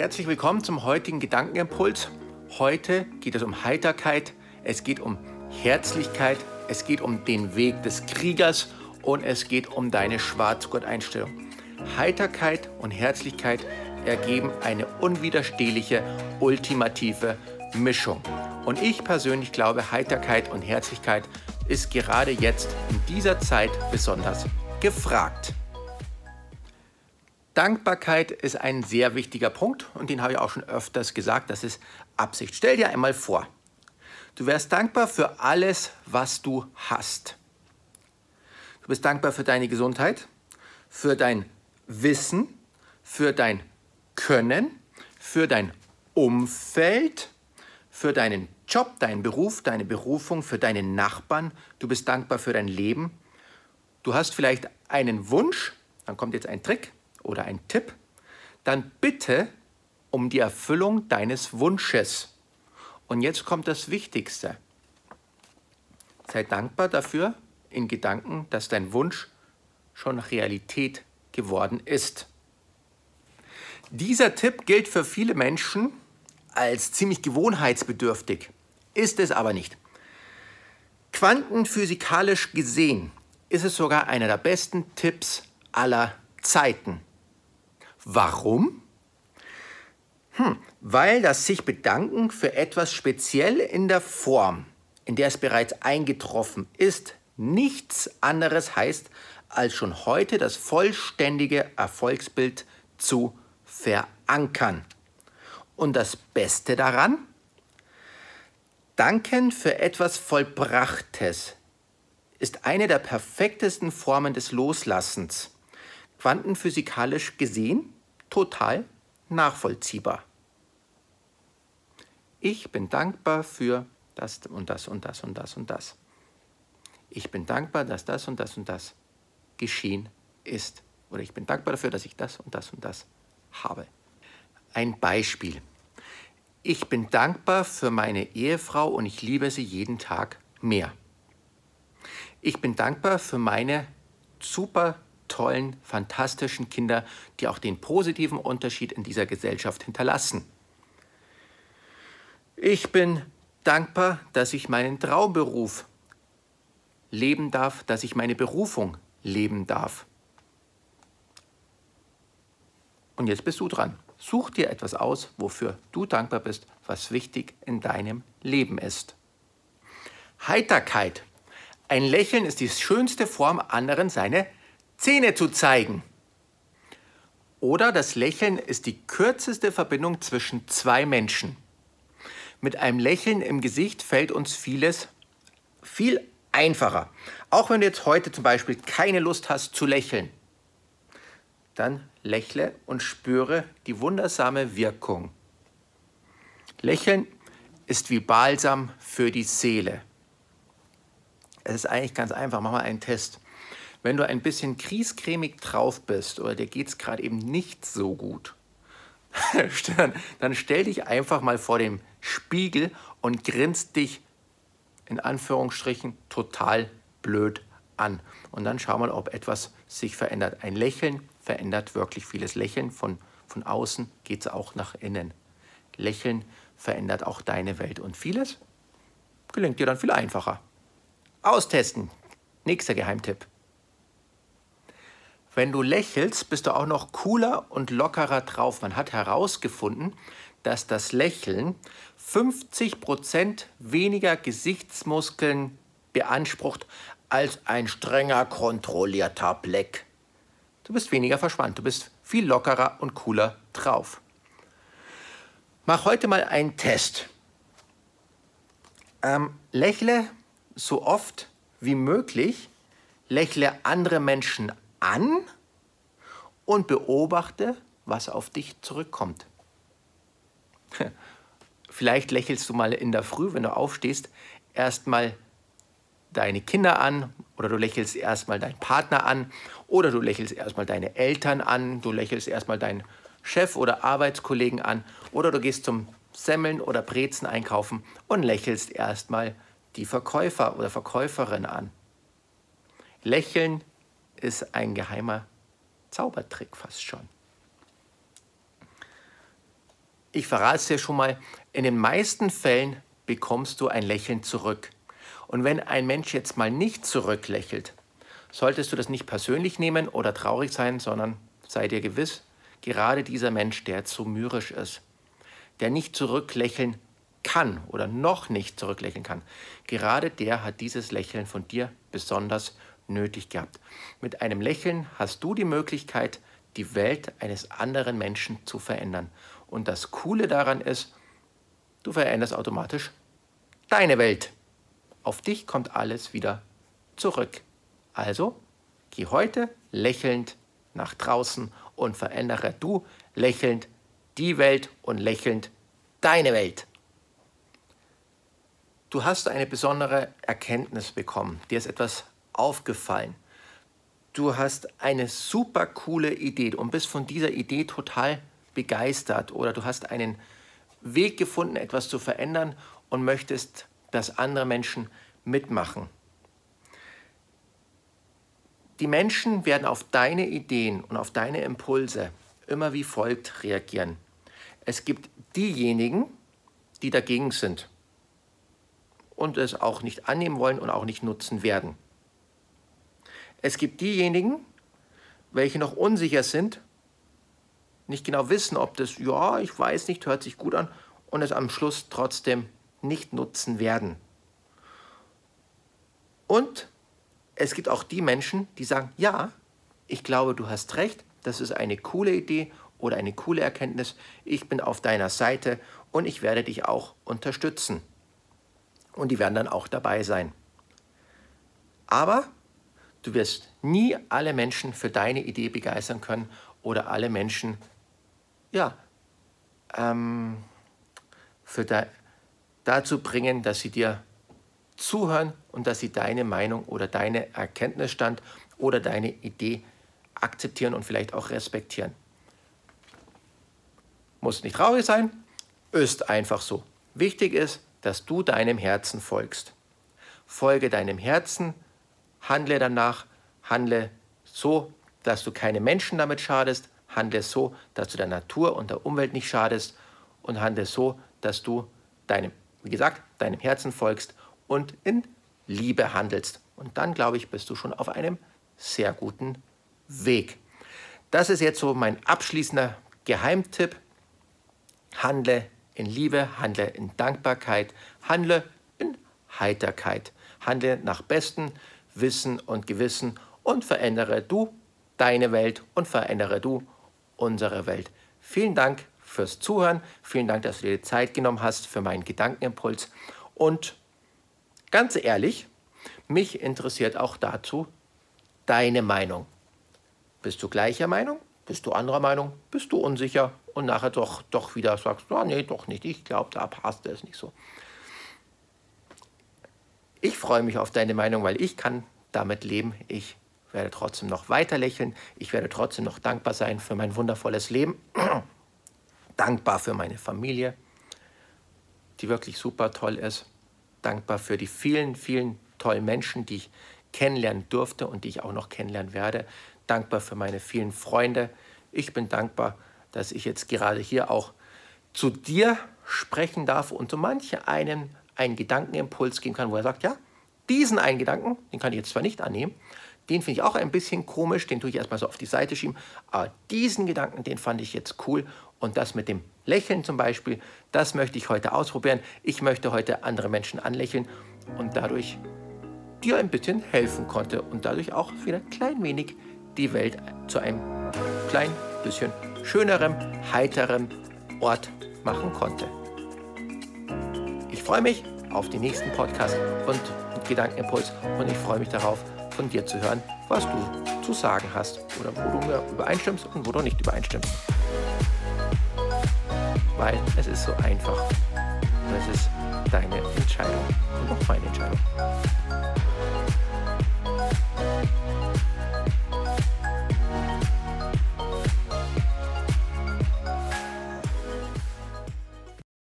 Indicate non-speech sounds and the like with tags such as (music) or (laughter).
Herzlich willkommen zum heutigen Gedankenimpuls. Heute geht es um Heiterkeit, es geht um Herzlichkeit, es geht um den Weg des Kriegers und es geht um deine Schwarzgurt-Einstellung. Heiterkeit und Herzlichkeit ergeben eine unwiderstehliche, ultimative Mischung. Und ich persönlich glaube, Heiterkeit und Herzlichkeit ist gerade jetzt in dieser Zeit besonders gefragt. Dankbarkeit ist ein sehr wichtiger Punkt und den habe ich auch schon öfters gesagt, das ist Absicht. Stell dir einmal vor, du wärst dankbar für alles, was du hast. Du bist dankbar für deine Gesundheit, für dein Wissen, für dein Können, für dein Umfeld, für deinen Job, deinen Beruf, deine Berufung, für deine Nachbarn. Du bist dankbar für dein Leben. Du hast vielleicht einen Wunsch, dann kommt jetzt ein Trick oder ein Tipp. Dann bitte um die Erfüllung deines Wunsches. Und jetzt kommt das Wichtigste. Sei dankbar dafür in Gedanken, dass dein Wunsch schon Realität geworden ist. Dieser Tipp gilt für viele Menschen als ziemlich gewohnheitsbedürftig, ist es aber nicht. Quantenphysikalisch gesehen ist es sogar einer der besten Tipps aller Zeiten. Warum? Hm, weil das sich bedanken für etwas speziell in der Form, in der es bereits eingetroffen ist, nichts anderes heißt, als schon heute das vollständige Erfolgsbild zu verankern. Und das Beste daran? Danken für etwas Vollbrachtes ist eine der perfektesten Formen des Loslassens. Quantenphysikalisch gesehen total nachvollziehbar. Ich bin dankbar für das und das und das und das und das. Ich bin dankbar, dass das und das und das geschehen ist. Oder ich bin dankbar dafür, dass ich das und das und das habe. Ein Beispiel. Ich bin dankbar für meine Ehefrau und ich liebe sie jeden Tag mehr. Ich bin dankbar für meine super tollen, fantastischen Kinder, die auch den positiven Unterschied in dieser Gesellschaft hinterlassen. Ich bin dankbar, dass ich meinen Traumberuf leben darf, dass ich meine Berufung leben darf. Und jetzt bist du dran. Such dir etwas aus, wofür du dankbar bist, was wichtig in deinem Leben ist. Heiterkeit. Ein Lächeln ist die schönste Form, anderen seine Zähne zu zeigen. Oder das Lächeln ist die kürzeste Verbindung zwischen zwei Menschen. Mit einem Lächeln im Gesicht fällt uns vieles viel einfacher. Auch wenn du jetzt heute zum Beispiel keine Lust hast zu lächeln dann lächle und spüre die wundersame Wirkung. Lächeln ist wie Balsam für die Seele. Es ist eigentlich ganz einfach, mach mal einen Test. Wenn du ein bisschen kriescremig drauf bist oder dir geht es gerade eben nicht so gut, (laughs) dann stell dich einfach mal vor dem Spiegel und grinst dich in Anführungsstrichen total blöd an. Und dann schau mal, ob etwas sich verändert. Ein Lächeln verändert wirklich vieles. Lächeln von, von außen geht es auch nach innen. Lächeln verändert auch deine Welt. Und vieles gelingt dir dann viel einfacher. Austesten. Nächster Geheimtipp. Wenn du lächelst, bist du auch noch cooler und lockerer drauf. Man hat herausgefunden, dass das Lächeln 50% weniger Gesichtsmuskeln beansprucht als ein strenger, kontrollierter Blick. Du bist weniger verspannt, du bist viel lockerer und cooler drauf. Mach heute mal einen Test. Ähm, lächle so oft wie möglich, lächle andere Menschen an und beobachte, was auf dich zurückkommt. (laughs) Vielleicht lächelst du mal in der Früh, wenn du aufstehst, erstmal deine Kinder an oder du lächelst erstmal deinen Partner an oder du lächelst erstmal deine Eltern an, du lächelst erstmal deinen Chef oder Arbeitskollegen an oder du gehst zum Semmeln oder Brezen einkaufen und lächelst erstmal die Verkäufer oder Verkäuferin an. Lächeln ist ein geheimer Zaubertrick fast schon. Ich verrate es dir schon mal, in den meisten Fällen bekommst du ein Lächeln zurück. Und wenn ein Mensch jetzt mal nicht zurücklächelt, solltest du das nicht persönlich nehmen oder traurig sein, sondern sei dir gewiss, gerade dieser Mensch, der so mürrisch ist, der nicht zurücklächeln kann oder noch nicht zurücklächeln kann, gerade der hat dieses Lächeln von dir besonders nötig gehabt. Mit einem Lächeln hast du die Möglichkeit, die Welt eines anderen Menschen zu verändern. Und das Coole daran ist, du veränderst automatisch deine Welt. Auf dich kommt alles wieder zurück. Also geh heute lächelnd nach draußen und verändere du lächelnd die Welt und lächelnd deine Welt. Du hast eine besondere Erkenntnis bekommen, dir ist etwas aufgefallen. Du hast eine super coole Idee und bist von dieser Idee total begeistert oder du hast einen Weg gefunden, etwas zu verändern und möchtest, dass andere Menschen mitmachen. Die Menschen werden auf deine Ideen und auf deine Impulse immer wie folgt reagieren. Es gibt diejenigen, die dagegen sind und es auch nicht annehmen wollen und auch nicht nutzen werden. Es gibt diejenigen, welche noch unsicher sind, nicht genau wissen, ob das, ja, ich weiß nicht, hört sich gut an und es am Schluss trotzdem nicht nutzen werden. Und es gibt auch die Menschen, die sagen, ja, ich glaube, du hast recht, das ist eine coole Idee oder eine coole Erkenntnis, ich bin auf deiner Seite und ich werde dich auch unterstützen. Und die werden dann auch dabei sein. Aber du wirst nie alle Menschen für deine Idee begeistern können oder alle Menschen ja, ähm, für da, dazu bringen, dass sie dir zuhören und dass sie deine Meinung oder deine Erkenntnisstand oder deine Idee akzeptieren und vielleicht auch respektieren. Muss nicht traurig sein, ist einfach so. Wichtig ist, dass du deinem Herzen folgst. Folge deinem Herzen, handle danach, handle so, dass du keine Menschen damit schadest, handle so, dass du der Natur und der Umwelt nicht schadest und handle so, dass du deinem, wie gesagt, deinem Herzen folgst und in Liebe handelst. Und dann, glaube ich, bist du schon auf einem sehr guten Weg. Das ist jetzt so mein abschließender Geheimtipp. Handle in Liebe, handle in Dankbarkeit, handle in Heiterkeit, handle nach bestem Wissen und Gewissen und verändere du deine Welt und verändere du unsere Welt. Vielen Dank fürs Zuhören, vielen Dank, dass du dir Zeit genommen hast für meinen Gedankenimpuls und ganz ehrlich, mich interessiert auch dazu deine Meinung. Bist du gleicher Meinung? Bist du anderer Meinung? Bist du unsicher? Und nachher doch, doch wieder sagst, oh, nee, doch nicht. Ich glaube, da passt es nicht so. Ich freue mich auf deine Meinung, weil ich kann damit leben. Ich werde trotzdem noch weiter lächeln. Ich werde trotzdem noch dankbar sein für mein wundervolles Leben. (clears throat) dankbar für meine Familie, die wirklich super toll ist. Dankbar für die vielen, vielen tollen Menschen, die ich kennenlernen durfte und die ich auch noch kennenlernen werde. Dankbar für meine vielen Freunde. Ich bin dankbar, dass ich jetzt gerade hier auch zu dir sprechen darf und so manche einen einen Gedankenimpuls geben kann, wo er sagt, ja, diesen einen Gedanken, den kann ich jetzt zwar nicht annehmen, den finde ich auch ein bisschen komisch, den tue ich erstmal so auf die Seite schieben. Aber diesen Gedanken, den fand ich jetzt cool. Und das mit dem Lächeln zum Beispiel, das möchte ich heute ausprobieren. Ich möchte heute andere Menschen anlächeln und dadurch dir ein bisschen helfen konnte und dadurch auch wieder ein klein wenig die Welt zu einem klein bisschen schönerem, heiterem Ort machen konnte. Freue mich auf den nächsten Podcast und Gedankenimpuls und ich freue mich darauf, von dir zu hören, was du zu sagen hast oder wo du mir übereinstimmst und wo du nicht übereinstimmst. Weil es ist so einfach. Und es ist deine Entscheidung und auch meine Entscheidung.